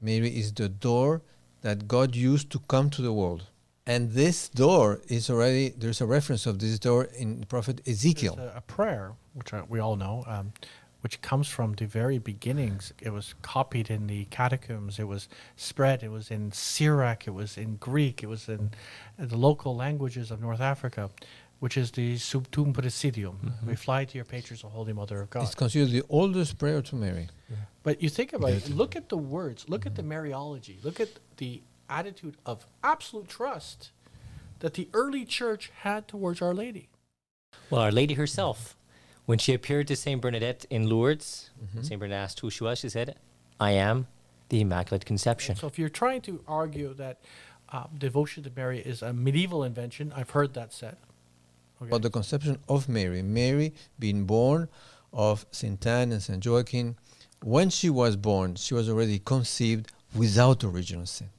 Mary is the door that God used to come to the world. And this door is already, there's a reference of this door in prophet Ezekiel. A, a prayer, which uh, we all know, um, which comes from the very beginnings. It was copied in the catacombs. It was spread. It was in Syriac. It was in Greek. It was in the local languages of North Africa, which is the Sub Tuum Praesidium. Mm-hmm. We fly to your patrons, O Holy Mother of God. It's considered the oldest prayer to Mary. But you think about it, look at the words, look at the mm-hmm. Mariology, look at the attitude of absolute trust that the early church had towards Our Lady. Well, Our Lady herself, when she appeared to Saint Bernadette in Lourdes, mm-hmm. Saint Bernadette asked who she was. She said, "I am the Immaculate Conception." So if you're trying to argue that uh, devotion to Mary is a medieval invention, I've heard that said. Okay. But the conception of Mary, Mary being born of Saint Anne and Saint Joachim, when she was born, she was already conceived without original sin.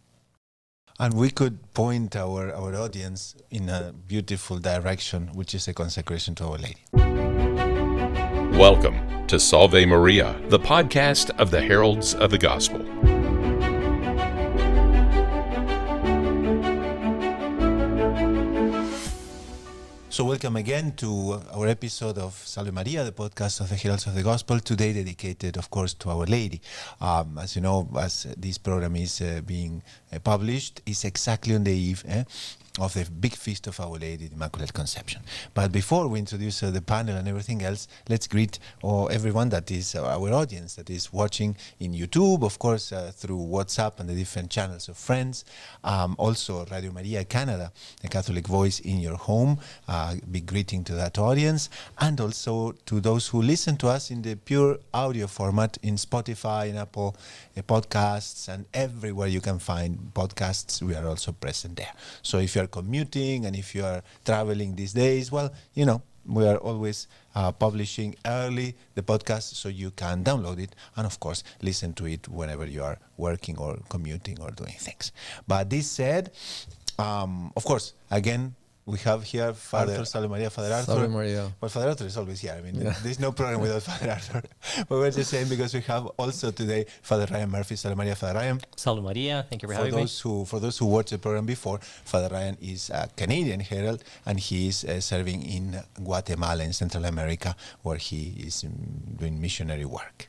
And we could point our, our audience in a beautiful direction, which is a consecration to Our Lady. Welcome to Salve Maria, the podcast of the Heralds of the Gospel. So, welcome again to our episode of Salve Maria, the podcast of the Heralds of the Gospel, today dedicated, of course, to Our Lady. Um, as you know, as this program is uh, being uh, published, it's exactly on the eve eh, of the big feast of Our Lady, the Immaculate Conception. But before we introduce uh, the panel and everything else, let's greet everyone that is uh, our audience that is watching in YouTube, of course, uh, through WhatsApp and the different channels of friends. Um, also, Radio Maria Canada, the Catholic voice in your home. Uh, big greeting to that audience. And also to those who listen to us in the pure audio format in Spotify, in Apple Podcasts, and everywhere you can find podcasts, we are also present there. So if you are commuting and if you are traveling these days, well, you know, we are always uh, publishing early the podcast so you can download it and of course listen to it whenever you are working or commuting or doing things but this said um, of course again we have here Father Arthur. Salve Maria, Father Arthur. Salve Maria. Well, Father Arthur is always here. I mean, Yeah. there's no problem without Father Arthur. but we're just saying because we have also today Father Ryan Murphy. Salve Maria, Father Ryan. Salve Maria. Thank you for, For having me. those who for those who watched the program before, Father Ryan is a Canadian herald and he is uh, serving in Guatemala in Central America, where he is um, doing missionary work.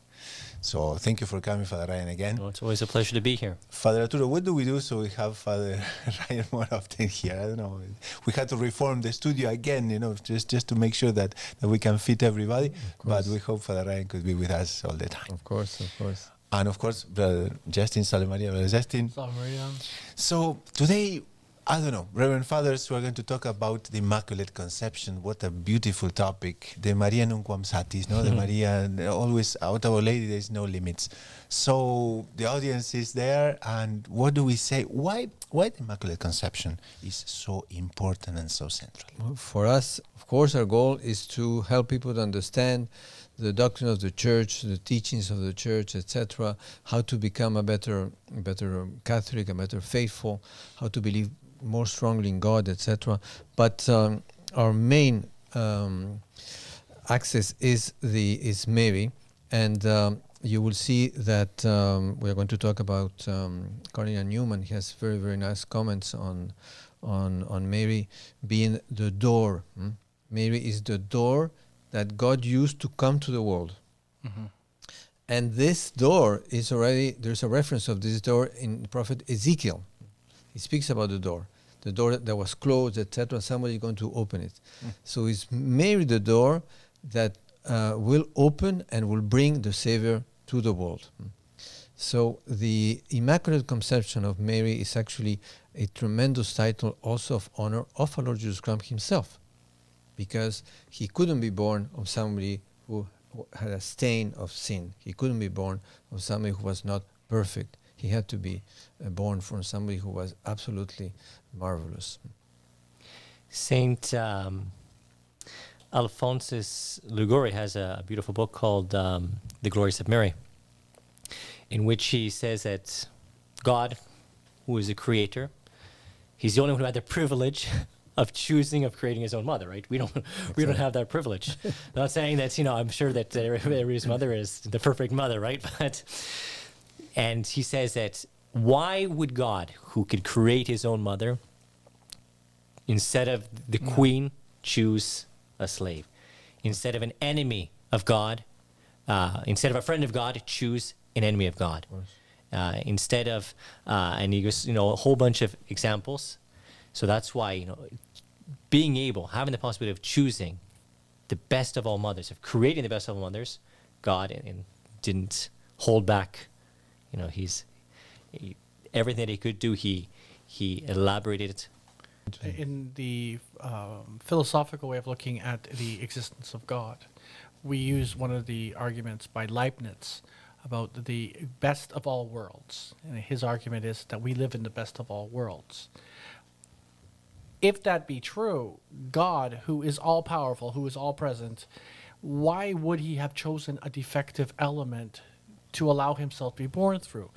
So thank you for coming, Father Ryan, again. Well, it's always a pleasure to be here. Father Arturo, what do we do so we have Father Ryan more often here? I don't know. We had to reform the studio again, you know, just just to make sure that, that we can fit everybody. But course. we hope Father Ryan could be with us all the time. Of course, of course. And of course, Brother Justin Salve Maria, Brother Justin. Salve Maria. So today, I don't know, Reverend Fathers, we're going to talk about the Immaculate Conception. What a beautiful topic. The Maria Nunquam Satis, no? The hmm. Maria, always out of Our Lady, there's no limits. So the audience is there, and what do we say? Why, why the Immaculate Conception is so important and so central? Well, For us, of course, our goal is to help people to understand the doctrine of the church, the teachings of the church, etc. How to become a better, better Catholic, a better faithful, how to believe more strongly in God, etc. But um, our main um, access is the is Mary, and um, you will see that um, we are going to talk about um, Cardinal Newman. He has very very nice comments on on on Mary being the door. hmm? Mary is the door that God used to come to the world. And this door is already there's a reference of this door in the prophet Ezekiel. He speaks about the door, the door that, was closed, etc. Somebody is going to open it. So it's Mary the door that uh, will open and will bring the Savior to the world. Mm. So the Immaculate Conception of Mary is actually a tremendous title also of honor of our Lord Jesus Christ himself, because he couldn't be born of somebody who had a stain of sin. He couldn't be born of somebody who was not perfect. He had to be uh, born from somebody who was absolutely marvelous. Saint um, Alphonsus Liguori has a beautiful book called um, The Glories of Mary, in which he says that God, who is a creator, he's the only one who had the privilege of choosing of creating his own mother. Right? We don't. we don't have that privilege. Not saying that you know. I'm sure that everybody's mother is the perfect mother, right? But And he says that why would God, who could create his own mother, instead of the queen, choose a slave? Instead of an enemy of God, uh, instead of a friend of God, choose an enemy of God. Uh, instead of, uh, and he goes, you know, a whole bunch of examples. So that's why, you know, being able, having the possibility of choosing the best of all mothers, of creating the best of all mothers, God and, and didn't hold back. You know, he's he, everything that he could do. He he elaborated in the um, philosophical way of looking at the existence of God, we use one of the arguments by Leibniz about the best of all worlds. And his argument is that we live in the best of all worlds. If that be true, God, who is all powerful, who is all present, why would he have chosen a defective element to allow himself to be born through?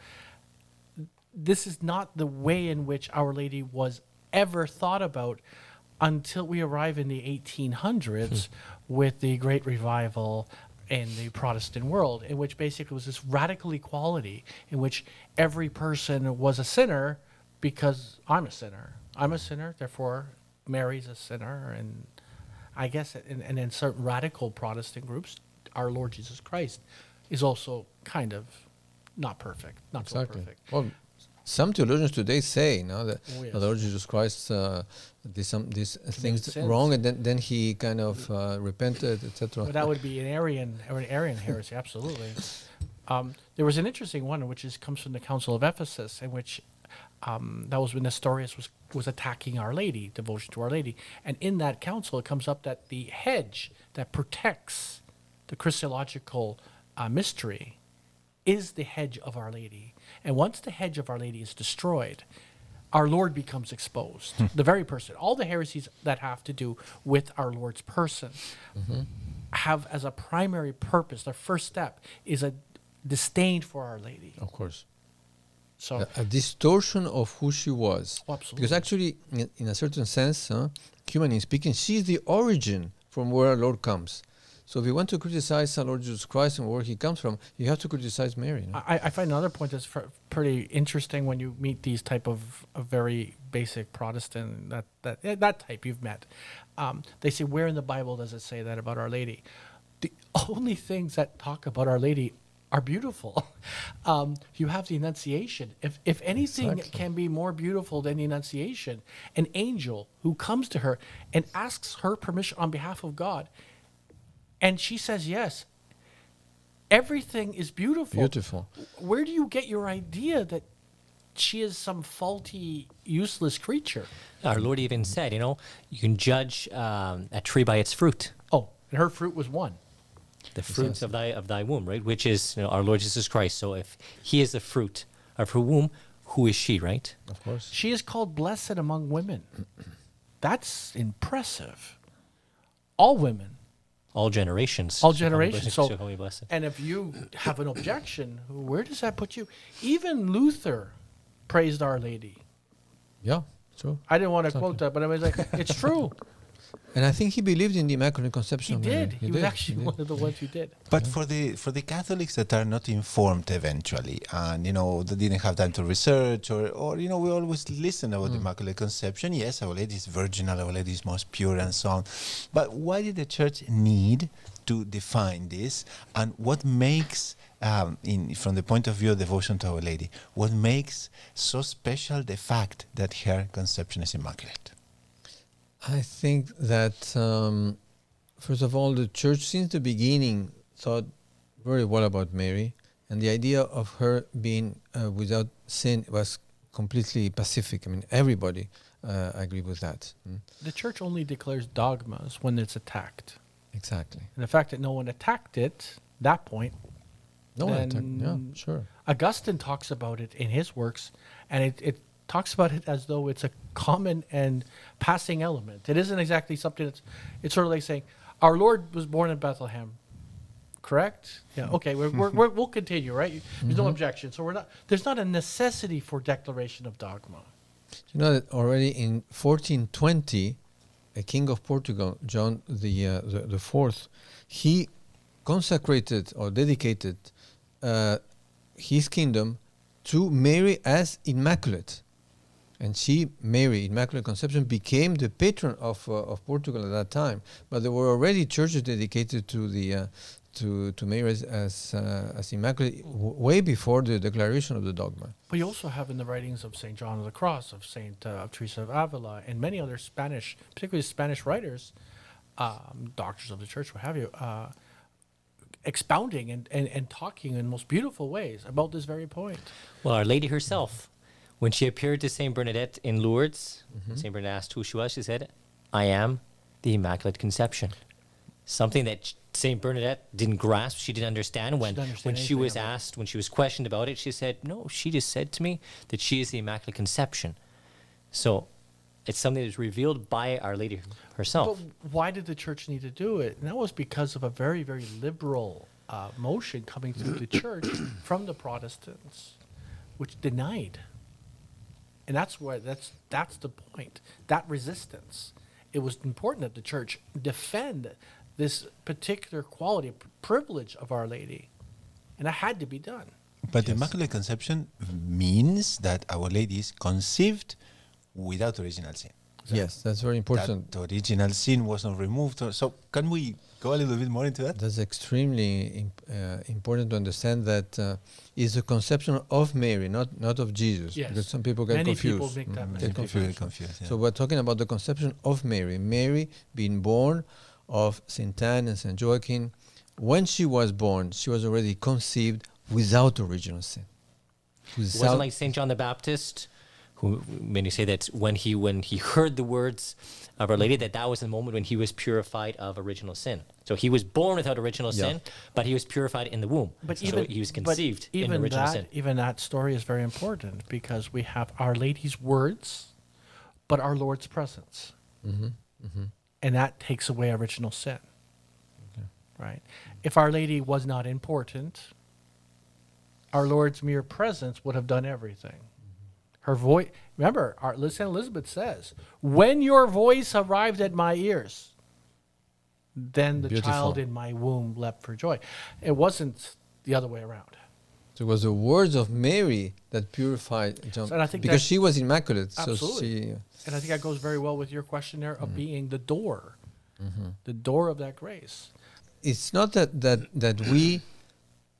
this is not the way in which Our Lady was ever thought about until we arrive in the 1800s with the Great Revival in the Protestant world, in which basically was this radical equality in which every person was a sinner because I'm a sinner. I'm a sinner, therefore Mary's a sinner, and I guess and in certain radical Protestant groups, our Lord Jesus Christ is also kind of not perfect, not so perfect. Well, some theologians today say, you know, that Oh, yes. the Lord Jesus Christ uh, did some these things wrong, and then, then he kind of uh, repented, etc. But that would be an Arian or an Arian heresy, absolutely. Um, there was an interesting one, which is comes from the Council of Ephesus, in which um, that was when Nestorius was was attacking Our Lady, devotion to Our Lady, and in that council it comes up that the hedge that protects the Christological uh, mystery is the hedge of Our Lady, and once the hedge of Our Lady is destroyed, our Lord becomes exposed. the very person, all the heresies that have to do with our Lord's person, have as a primary purpose. Their first step is a disdain for Our Lady. of course. So a, a distortion of who she was. Oh, Because actually, in, in a certain sense, huh, humanly speaking, she's the origin from where our Lord comes. So if you want to criticize our Lord Jesus Christ and where he comes from, you have to criticize Mary. no? I, I find another point that's fr- pretty interesting when you meet these type of, of very basic Protestant that that eh, that type you've met. Um, they say, where in the Bible does it say that about Our Lady? The only things that talk about Our Lady are beautiful. Um, you have the Annunciation. If if anything Exactly. can be more beautiful than the Annunciation, an angel who comes to her and asks her permission on behalf of God, and she says yes. Everything is beautiful Beautiful. where do you get your idea that she is some faulty, useless creature? Our Lord even said, you know, you can judge um, a tree by its fruit. Oh, and her fruit was one. the fruits of thy of thy womb, right? Which is you know, our Lord Jesus Christ. So if He is the fruit of her womb, who is she, right? Of course. She is called blessed among women. That's impressive. All women, All generations. all shall call me generations. blessed- So, shall call me blessed. and if you have an objection, where does that put you? Even Luther praised Our Lady. Yeah, true. I didn't want to quote that, but I was like, it's true. And I think he believed in the Immaculate Conception. He of Mary. did. He, was actually one of the ones who did. But for the for the Catholics that are not informed eventually, and you know they didn't have time to research, or or you know we always listen about the Immaculate Conception. Yes, Our Lady is virginal, Our Lady is most pure, and so on. But why did the Church need to define this, and what makes um, in from the point of view of devotion to Our Lady, what makes so special the fact that her conception is immaculate? I think that um, first of all, the church since the beginning thought very well about Mary, and the idea of her being uh, without sin was completely pacific. I mean, everybody uh, agree with that. Mm, The church only declares dogmas when it's attacked. Exactly. And the fact that no one attacked it, that point, No, one think- yeah, sure. Augustine talks about it in his works, and it, it talks about it as though it's a common and passing element. It isn't exactly something that's, it's sort of like saying, Our Lord was born in Bethlehem. Correct? Yeah, okay, we're, we're, we're, we'll continue, right? There's no objection. So we're not, there's not a necessity for declaration of dogma. You know that already in 1420, a king of Portugal, John the uh, the, the fourth, he consecrated or dedicated uh, his kingdom to Mary as Immaculate. And she, Mary, Immaculate Conception, became the patron of, uh, of Portugal at that time. But there were already churches dedicated to the uh, to, to Mary as as, uh, as Immaculate w- way before the declaration of the dogma. But you also have in the writings of Saint John of the Cross, of Saint uh, of Teresa of Avila, and many other Spanish, particularly Spanish writers, um, doctors of the church, what have you, uh, expounding and, and, and talking in most beautiful ways about this very point. Well, Our Lady herself, when she appeared to Saint Bernadette in Lourdes, Saint Bernadette asked who she was. She said, "I am the Immaculate Conception." Something that Saint Bernadette didn't grasp. She didn't understand when didn't understand when she was asked when she was questioned about it. She said, "No, she just said to me that she is the Immaculate Conception." So, it's something that was revealed by Our Lady herself. But why did the church need to do it? And that was because of a very, very liberal uh, motion coming through the church from the Protestants, which denied. And that's where that's that's the point. That resistance. It was important that the church defend this particular quality, p- privilege of Our Lady, and that had to be done. But the Immaculate Conception means that Our Lady is conceived without original sin. Yes, that's very important. That the original sin was not removed. So can we go a little bit more into that? That's extremely imp- uh, important to understand that uh, is a conception of Mary, not not of Jesus. Yes. Because some people get Many confused. people make that mistake. Get People confused. get confused. yeah. So we're talking about the conception of Mary. Mary being born of Saint Anne and Saint Joachim. When she was born, she was already conceived without original sin. It wasn't like Saint John the Baptist, who many say that when he when he heard the words of Our Lady, that that was the moment when he was purified of original sin. So he was born without original Yeah. sin, but he was purified in the womb. But so even he was but conceived in even original that, sin. Even that story is very important because we have Our Lady's words, but our Lord's presence, mm-hmm, mm-hmm. and that takes away original sin. Right? If Our Lady was not important, our Lord's mere presence would have done everything. Her voice. Remember, our Saint Elizabeth says, "When your voice arrived at my ears." Then the Beautiful. child in my womb leapt for joy. It wasn't the other way around. So it was the words of Mary that purified John, So, and I think because she was immaculate. Absolutely. So she, And I think that goes very well with your question there of mm-hmm. being the door, mm-hmm. the door of that grace. it's not that that that we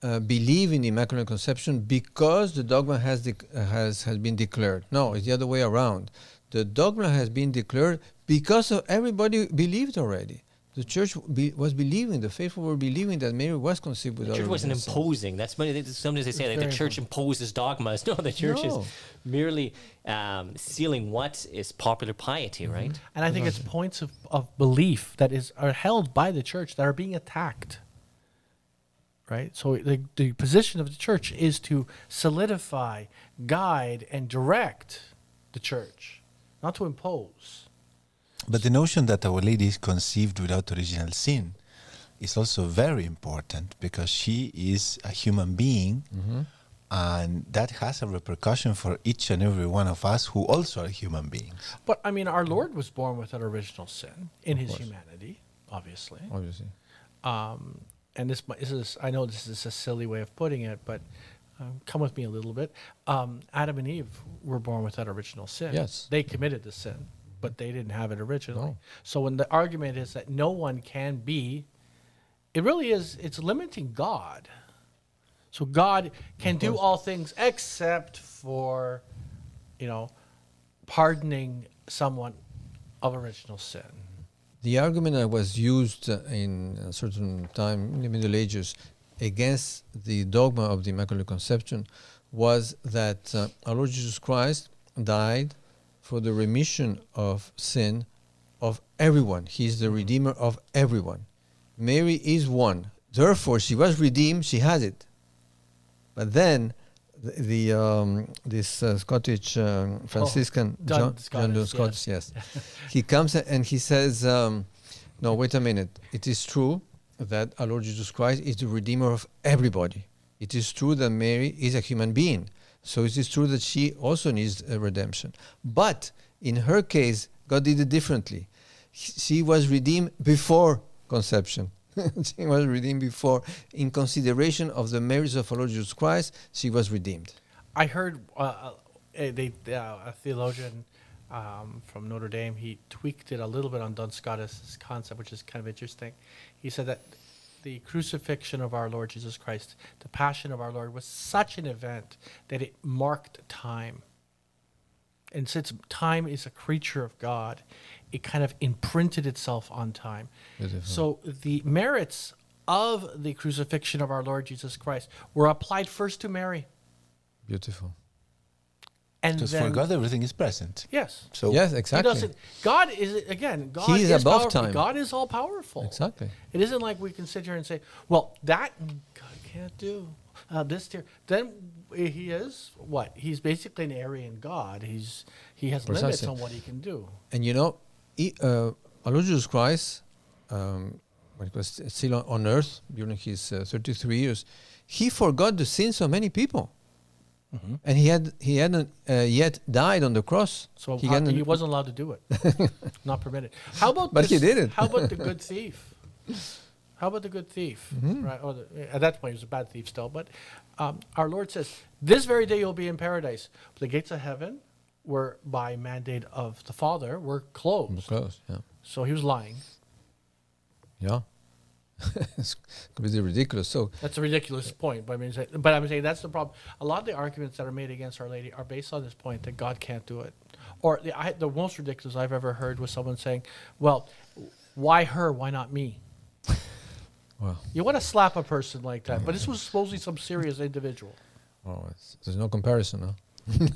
uh, believe in Immaculate Conception because the dogma has dec- has has been declared. No, it's the other way around. The dogma has been declared because of everybody believed already. The church be, was believing, the faithful were believing that Mary was conceived The without church wasn't original imposing. That's many, sometimes they say that the very church imposes dogmas. No, the church No. is merely um, sealing what is popular piety, right? And I think it's points of, of belief that is are held by the church that are being attacked. Right? So the, the position of the church is to solidify, guide, and direct the church, not to impose. But the notion that Our Lady is conceived without original sin is also very important because she is a human being and that has a repercussion for each and every one of us who also are human beings. But I mean, our Lord was born without original sin in his humanity, obviously. Obviously. um, and this, this is I know this is a silly way of putting it, but um, come with me a little bit. Um, Adam and Eve were born without original sin. Yes. they committed the sin, but they didn't have it originally. No. So when the argument is that no one can be, it really is. It's limiting God. So God can do all things except for, you know, pardoning someone of original sin. The argument that was used in a certain time in the Middle Ages against the dogma of the Immaculate Conception was that uh, our Lord Jesus Christ died for the remission of sin of everyone. He is the Redeemer of everyone. Mary is one. Therefore, she was redeemed, she has it. But then, the, the um, this uh, Scottish um, Franciscan Dun John, John Duns Scotus, Scottish, yes, he comes and he says, um, "No, wait a minute. It is true that our Lord Jesus Christ is the Redeemer of everybody. It is true that Mary is a human being, so it is true that she also needs a redemption. But in her case, God did it differently. She was redeemed before conception." she was redeemed before. In consideration of the merits of our Lord Jesus Christ, she was redeemed. I heard uh, uh, a, they, uh, a theologian um, from Notre Dame. He tweaked it a little bit on Duns Scotus' concept, which is kind of interesting. He said that the crucifixion of our Lord Jesus Christ, the passion of our Lord, was such an event that it marked time. And since time is a creature of God, it kind of imprinted itself on time. Beautiful. So the merits of the crucifixion of our Lord Jesus Christ were applied first to Mary. Beautiful. And Because then, for God, everything is present. yes. So yes, He exactly. doesn't. God is again. God He is is above powerful. time. God is all powerful. Exactly. It isn't like we can sit here and say, "Well, that God can't do." Uh, this tier. Then he is what? He's basically an Arian God. He's he has limits on what he can do. And you know, he, uh, our Lord Jesus Christ, um, when he was still on, on earth during his uh, 33 years, he forgot the sins of many people. Mm-hmm. And he had he hadn't uh, yet died on the cross. So he, how- he wasn't allowed to do it. Not permitted. How about? But he this- did it. How about the good thief? How about the good thief? Mm-hmm. Right. Or the, at that point, he was a bad thief still. But um, our Lord says, "This very day you'll be in paradise." The gates of heaven were, by mandate of the Father, were closed. close. Yeah. So he was lying. Yeah. it's completely ridiculous. So That's a ridiculous point. But I mean, but I'm saying that's the problem. A lot of the arguments that are made against Our Lady are based on this point that God can't do it. Or the I, the most ridiculous I've ever heard was someone saying, "Well, why her? Why not me?" Wow. You want to slap a person like that, but this was supposedly some serious individual. oh, it's, there's no comparison. Huh?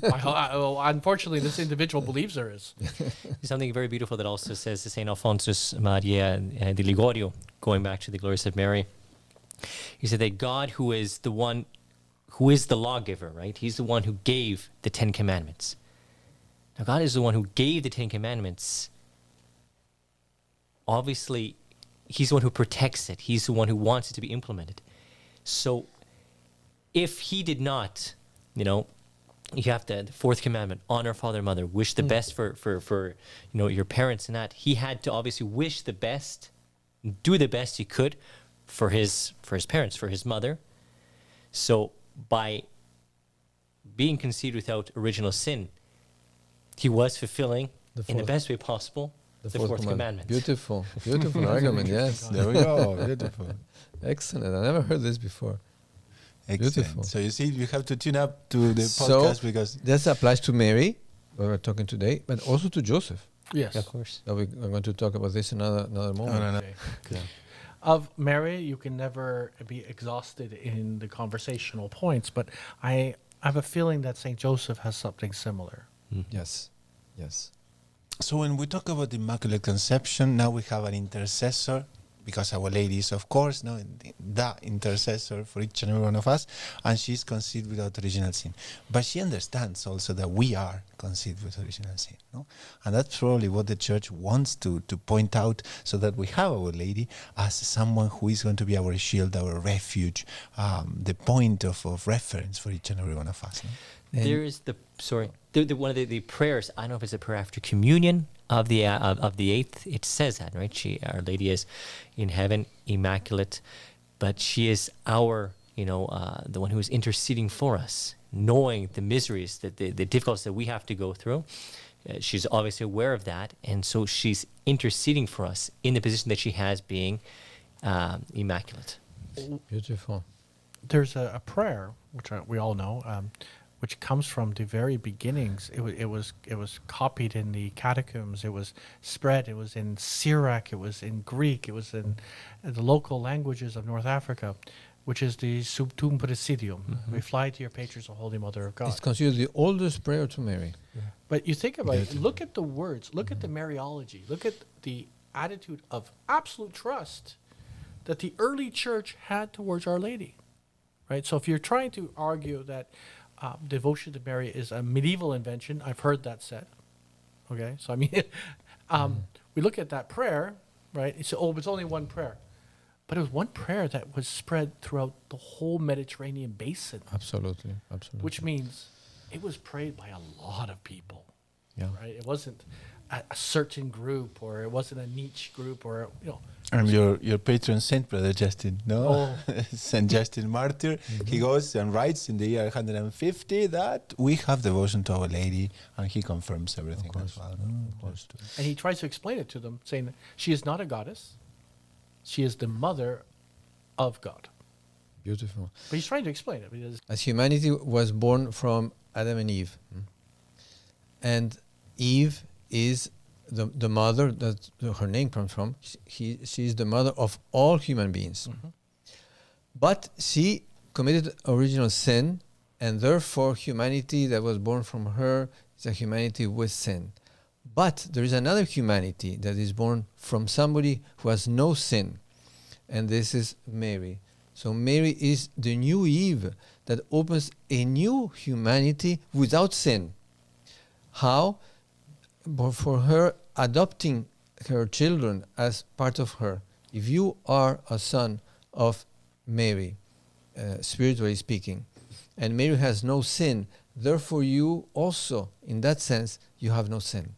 I, I, well, unfortunately, this individual believes there is. Something very beautiful that also says to St. Alphonsus Maria uh, di Ligorio, going back to the glories of Mary. He said that God, who is the one, who is the lawgiver, right? He's the one who gave the Ten Commandments. Now, God is the one who gave the Ten Commandments. Obviously, He's the one who protects it. He's the one who wants it to be implemented. So, if He did not, you know, you have to the fourth commandment honor father and mother wish the mm. best for for for you know your parents and that he had to obviously wish the best do the best he could for his for his parents for his mother so by being conceived without original sin he was fulfilling The in the best way possible the, fourth, commandment, Beautiful. Beautiful argument. Yes. There we go. Beautiful. Excellent. I never heard this before. Excellent. Beautiful. So you see, you have to tune up to the So- podcast because This applies to Mary, where we're talking today, but also to Joseph. Yes. of course Now we, we're going to talk about this another another moment. no, no. Okay. Of Mary, you can never be exhausted in the conversational points, but I have a feeling that St. Joseph has something similar. Mm. Yes. Yes. So when we talk about the Immaculate Conception, now we have an intercessor, because Our Lady is, of course, no, the intercessor for each and every one of us, and she's conceived without original sin. But she understands also that we are conceived with original sin, no? And that's probably what the Church wants to to point out, so that we have Our Lady as someone who is going to be our shield, our refuge, um, the point of, of reference for each and every one of us. no? There is the sorry the, the, one of the, the prayers i don't know if it's a prayer after communion of the uh, of, of the eighth it says that right? She our lady is in heaven immaculate but she is our you know uh, the one who is interceding for us knowing the miseries that the, the difficulties that we have to go through. Uh, she's obviously aware of that and so she's interceding for us in the position that she has being um, immaculate. Beautiful. There's a, a prayer which I, we all know, um, which comes from the very beginnings. It, it was it was copied in the catacombs. It was spread. It was in Syriac. It was in Greek. It was in the local languages of North Africa, which is the Sub Tuum Praesidium. Mm-hmm. We fly to your patrons, O Holy Mother of God. It's considered the oldest prayer to Mary. But you think about it, look at the words, look at the mm-hmm. Mariology, look at the attitude of absolute trust that the early church had towards Our Lady. Right? So if you're trying to argue that uh, devotion to Mary is a medieval invention, I've heard that said. Okay? So I mean, um, we look at that prayer, right? It's, oh, it's only one prayer. But it was one prayer that was spread throughout the whole Mediterranean basin, Absolutely. Absolutely. which means it was prayed by a lot of people. Yeah. Right? It wasn't a, a certain group or it wasn't a niche group or you know. And your your patron saint, Brother Justin, no? Oh. Saint Justin Martyr. He goes and writes in the year 150 that we have devotion to Our Lady, and he confirms everything as well. no? Just And he tries to explain it to them, saying that she is not a goddess. She is the mother of God. Beautiful. But he's trying to explain it because As humanity was born from Adam and Eve, mm, and Eve is the, the mother that her name comes from. She, she is the mother of all human beings. Mm-hmm. But she committed original sin, and therefore humanity that was born from her is a humanity with sin. But there is another humanity that is born from somebody who has no sin, and this is Mary. So Mary is the new Eve that opens a new humanity without sin. How? But for her adopting her children as part of her. If you are a son of Mary, uh, spiritually speaking, and Mary has no sin, therefore you also, in that sense, you have no sin.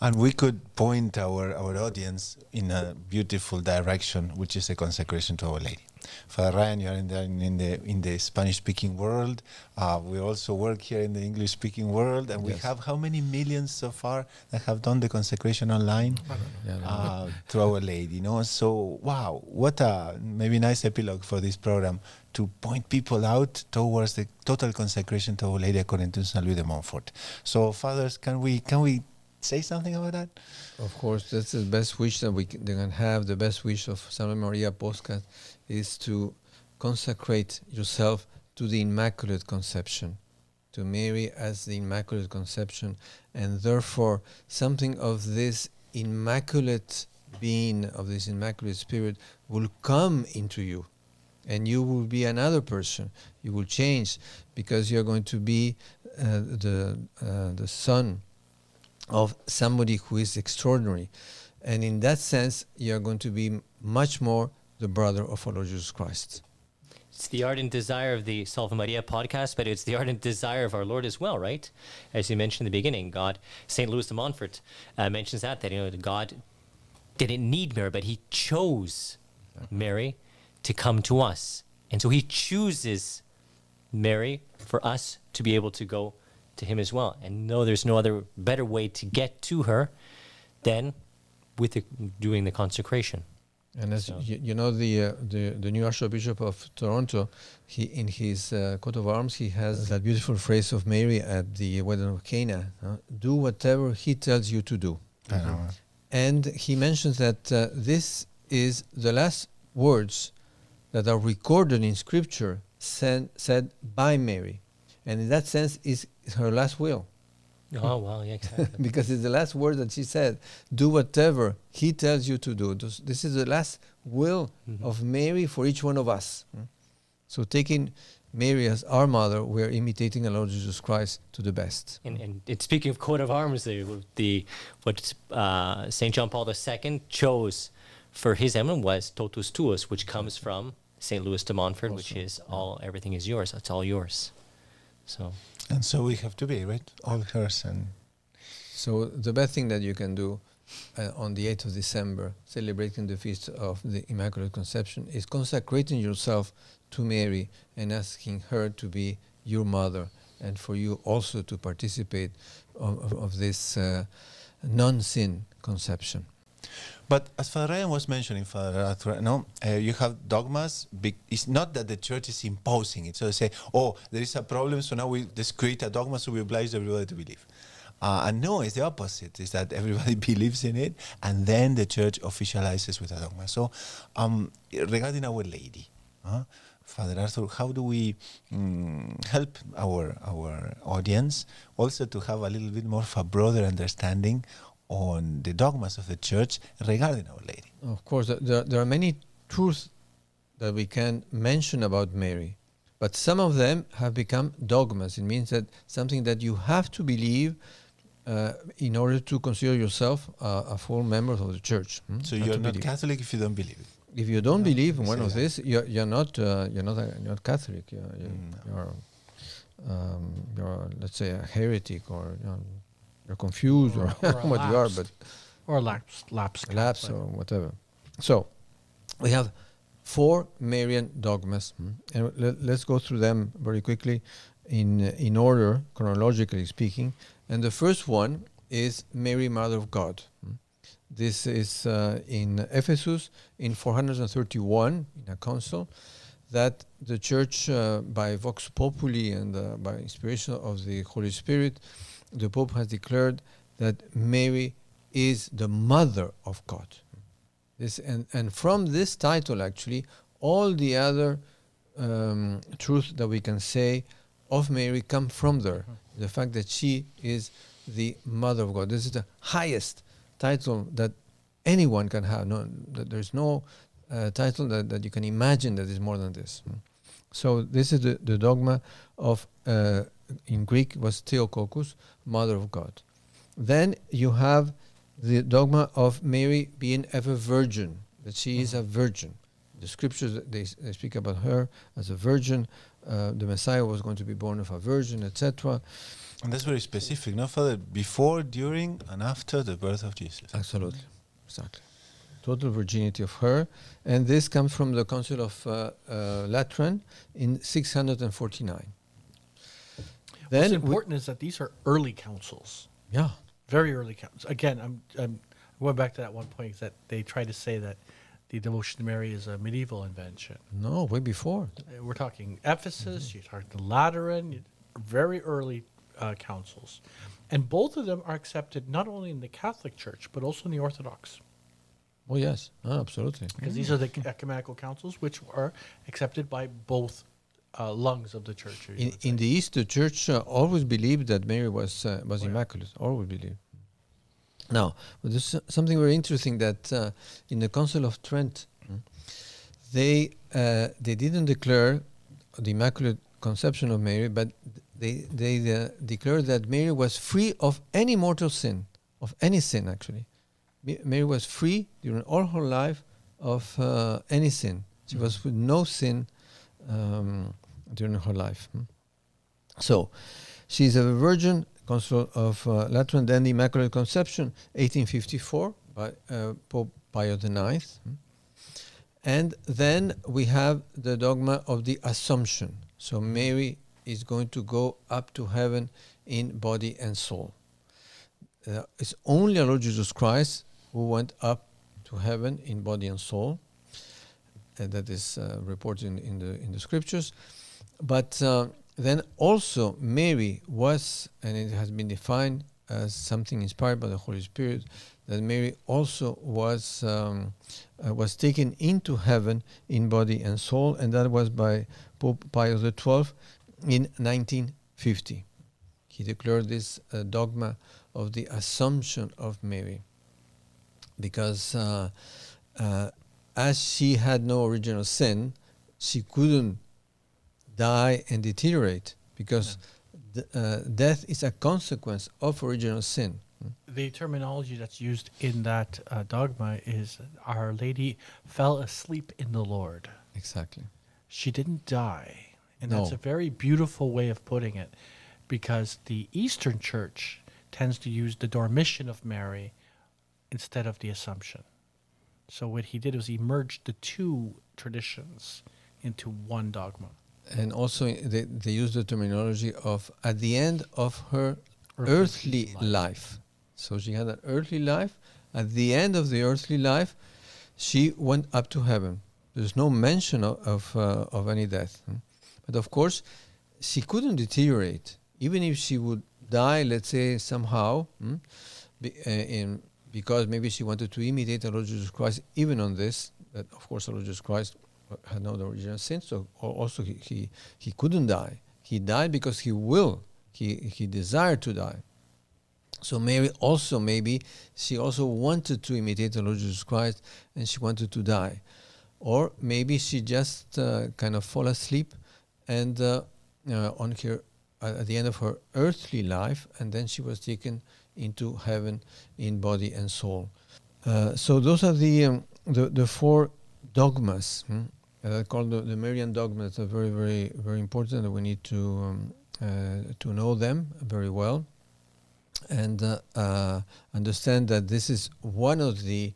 And we could point our, our audience in a beautiful direction, which is a consecration to Our Lady. Father Ryan, you are in the in the in the Spanish-speaking world. Uh, we also work here in the English-speaking world, and we have how many millions so far that have done the consecration online Yeah, uh, to Our Lady. You know, so wow, what a maybe nice epilogue for this program to point people out towards the total consecration to Our Lady according to Saint Louis de Montfort. So, fathers, can we can we say something about that? Of course, that's the best wish that we can, they can have. The best wish of Salve Maria Podcast is to consecrate yourself to the Immaculate Conception, to Mary as the Immaculate Conception, and therefore something of this immaculate being, of this immaculate spirit, will come into you, and you will be another person. You will change because you are going to be uh, the uh, the son of somebody who is extraordinary. And in that sense, you are going to be much more the brother of our Lord Jesus Christ. It's the ardent desire of the Salve Maria podcast, but it's the ardent desire of our Lord as well, right? As you mentioned in the beginning, God, St. Louis de Montfort uh, mentions that, that, you know, God didn't need Mary, but he chose Mary to come to us. And so he chooses Mary for us to be able to go to him as well. And no, there's no other better way to get to her than with the, doing the consecration. And as So- you, you know, the, uh, the the new Archbishop of Toronto, he in his uh, coat of arms, he has that beautiful phrase of Mary at the wedding of Cana: uh, "Do whatever he tells you to do." I know. And he mentions that uh, this is the last words that are recorded in Scripture said, said by Mary. And in that sense, is her last will. Oh, well, yeah, exactly. because it's the last word that she said. Do whatever he tells you to do. This, this is the last will Mhm. of Mary for each one of us. Mm. So taking Mary as our mother, we're imitating our Lord Jesus Christ to the best. And, and, and speaking of coat of arms, the, the what uh, Saint John Paul II chose for his emblem was totus tuus, which comes from Saint Louis de Montfort, which is all everything is yours. It's all yours. So And so we have to be right, all hers and So the best thing that you can do uh, on the 8th of December, celebrating the feast of the Immaculate Conception, is consecrating yourself to Mary and asking her to be your mother, and for you also to participate of, of, of this uh, non-sin conception. But as Father Ryan was mentioning, Father Arthur, no, uh, you have dogmas. It's not that the church is imposing it. So they say, oh, there is a problem, so now we just create a dogma, so we oblige everybody to believe. Uh, and no, it's the opposite. Is that everybody believes in it, and then the church officializes with a dogma. So, um, regarding Our Lady, uh, Father Arthur, how do we mm, help our our audience also to have a little bit more of a broader understanding on the dogmas of the church regarding Our Lady? Of course, there, there are many truths that we can mention about Mary, but some of them have become dogmas. It means that something that you have to believe uh, in order to consider yourself uh, a full member of the church. hmm? So you're not believe. Catholic if you don't believe it. If you don't No, believe in one of this, you're, you're not uh, you're not a, you're not Catholic. You're, you're, Mm. you're um, you're, let's say, a heretic or you know, you're confused or, Or- or what you are, but or lapse, lapse, lapse or whatever. So we have four Marian dogmas, hmm, and let, us go through them very quickly in in order, chronologically speaking. And the first one is Mary, Mother of God. hmm. This is uh, in Ephesus in 431 in a council that the church, uh, by vox populi and uh, by inspiration of the Holy Spirit, the Pope has declared that Mary is the mother of God. This and, and from this title, actually, all the other um, that we can say of Mary come from there. The fact that she is the mother of God. This is the highest title that anyone can have. No, there's no uh, title that, that you can imagine that is more than this. So this is the, the dogma of, uh, in Greek was Theotokos, mother of God. Then you have the dogma of Mary being ever virgin, that she is a virgin. The scriptures they, they speak about her as a virgin. Uh, the Messiah was going to be born of a virgin, etc. And that's very specific, no, Father? Before, during, and after the birth of Jesus. Absolutely, exactly. Total virginity of her, and this comes from the Council of uh, uh, Lateran in 649. What's Then we- important is that these are early councils, yeah, very early councils. Again, I'm, I'm going back to that one point that they try to say that the devotion to Mary is a medieval invention. no, way before. Uh, We're talking Ephesus, you're talking the Lateran, very early uh, councils. And both of them are accepted not only in the Catholic Church, but also in the Orthodox. Oh yes, oh, absolutely. Because these are the ecumenical councils, which are accepted by both uh, lungs of the church. In, in the East, the Church uh, always believed that Mary was uh, was Oh, yeah. immaculate. Always believed. Now, there's something very interesting that uh, in the Council of Trent, mm, they uh, they didn't declare the immaculate conception of Mary, but they they uh, declared that Mary was free of any mortal sin, of any sin actually. Mary was free during all her life of uh, any sin. She was with no sin um, during her life. hmm. So, she's a virgin, Council of uh, Lateran, then the Immaculate Conception, 1854, by uh, Pope Pio IX. hmm. And then we have the dogma of the Assumption. So, Mary is going to go up to heaven in body and soul. Uh, it's only our Lord Jesus Christ who went up to heaven in body and soul. And that is uh, reported in, in the in the scriptures. But uh, then also Mary was, and it has been defined as something inspired by the Holy Spirit, that Mary also was um, uh, was taken into heaven in body and soul, and that was by Pope Pius XII in 1950. He declared this uh, dogma of the Assumption of Mary, because uh, uh, as she had no original sin, she couldn't die and deteriorate because th- uh, death is a consequence of original sin. the terminology that's used in that uh, dogma is Our Lady fell asleep in the Lord. Exactly. She didn't die. And that's a very beautiful way of putting it because the Eastern Church tends to use the Dormition of Mary instead of the Assumption. So what he did was he merged the two traditions into one dogma. And also, they, they use the terminology of at the end of her Earthly earthly, life. life. So she had an earthly life. At the end of the earthly life, she went up to heaven. There's no mention of of, uh, of any death. hmm. But of course, she couldn't deteriorate. Even if she would die, let's say somehow, hmm, be, uh, in, because maybe she wanted to imitate our Lord Jesus Christ, even on this, that of course our Lord Jesus Christ had no original sin, so also he, he, he couldn't die. He died because he will, he, he desired to die. So Mary also maybe she also wanted to imitate the Lord Jesus Christ and she wanted to die, or maybe she just uh, kind of fall asleep and uh, uh, on her at the end of her earthly life, and then she was taken into heaven in body and soul. Uh, so those are the um, the, the four dogmas hmm, are called the, the Marian dogmas. Are very very very important we need to um, uh, to know them very well, and uh, uh, understand that this is one of the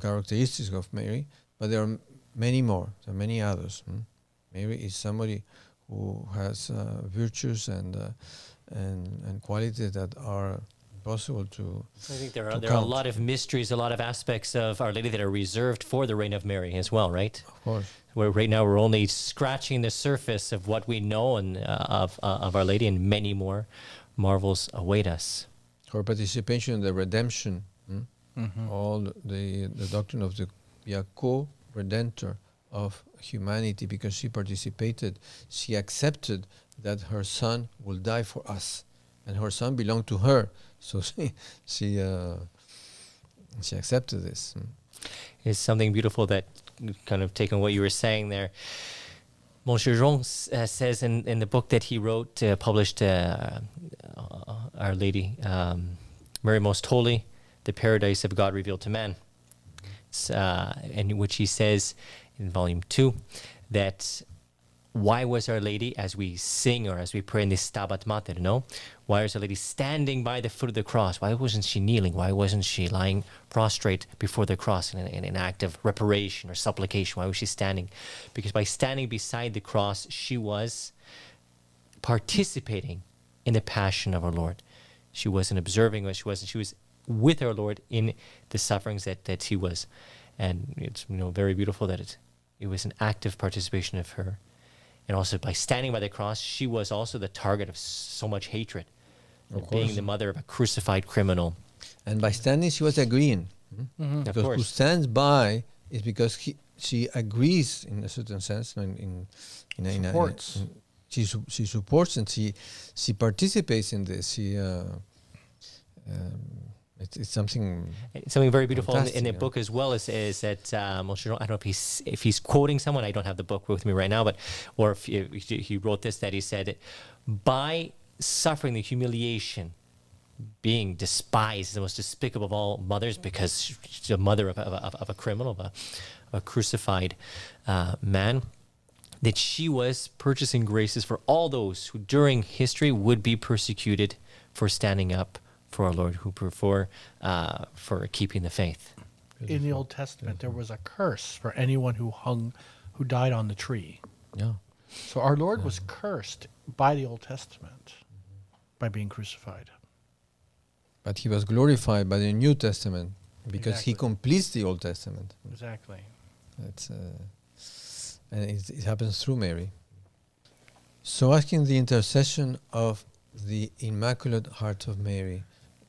characteristics of Mary, but there are many more. There are many others. hmm. Mary is somebody who has uh, virtues and uh, and and qualities that are possible to I think there are there are a lot of mysteries, a lot of aspects of Our Lady that are reserved for the reign of Mary as well, right? of course. Where right now we're only scratching the surface of what we know and uh, of uh, of Our Lady, and many more marvels await us. her participation in the redemption, hmm, all the the doctrine of the be a co-redentor of humanity because she participated, she accepted that her son will die for us, and her son belonged to her, so she she uh, she accepted this. It's something beautiful that kind of taking what you were saying there. Monsignor João uh, says in, in the book that he wrote, uh, published uh, uh, Our Lady, um, Mary Most Holy, the Paradise of God Revealed to Man, It's, uh, in which he says in volume two that why was Our Lady, as we sing or as we pray in the Stabat Mater, no? Why is Our Lady standing by the foot of the cross? Why wasn't she kneeling? Why wasn't she lying prostrate before the cross in an, in an act of reparation or supplication? Why was she standing? Because by standing beside the cross, she was participating in the passion of our Lord. She wasn't observing us. She wasn't. She was with our Lord in the sufferings that, that he was, and it's you know very beautiful that it it was an active participation of her, and also by standing by the cross, she was also the target of so much hatred, being the mother of a crucified criminal. And by standing, she was agreeing. hmm? Of Because who stands by is because he, she agrees in a certain sense. In in in, in, a- in a- Supports. she su- she supports and she she participates in this. She uh, um, it's, it's something. Something very beautiful in the, in the yeah. book as well is, is that um, Ron- I don't know if he's if he's quoting someone. I don't have the book with me right now, but or if he, he wrote this that he said, by suffering the humiliation, being despised, the most despicable of all mothers, because she's a mother of, of, of a criminal, of a, of a crucified uh, man, that she was purchasing graces for all those who during history would be persecuted for standing up for our Lord, who per- for uh, for keeping the faith. In the Old Testament, there was a curse for anyone who hung, who died on the tree. Yeah. So our Lord was cursed by the Old Testament by being crucified. But he was glorified by the New Testament because he completes the Old Testament. Exactly. It's, uh, and it, it happens through Mary. So, asking the intercession of the Immaculate Heart of Mary,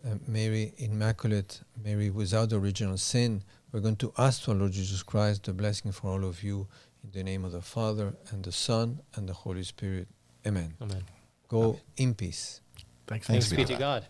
uh, Mary Immaculate, Mary without original sin, we're going to ask to our Lord Jesus Christ the blessing for all of you in the name of the Father and the Son and the Holy Spirit. Amen. Amen. Go in peace. Thanks. Thanks be be to to God.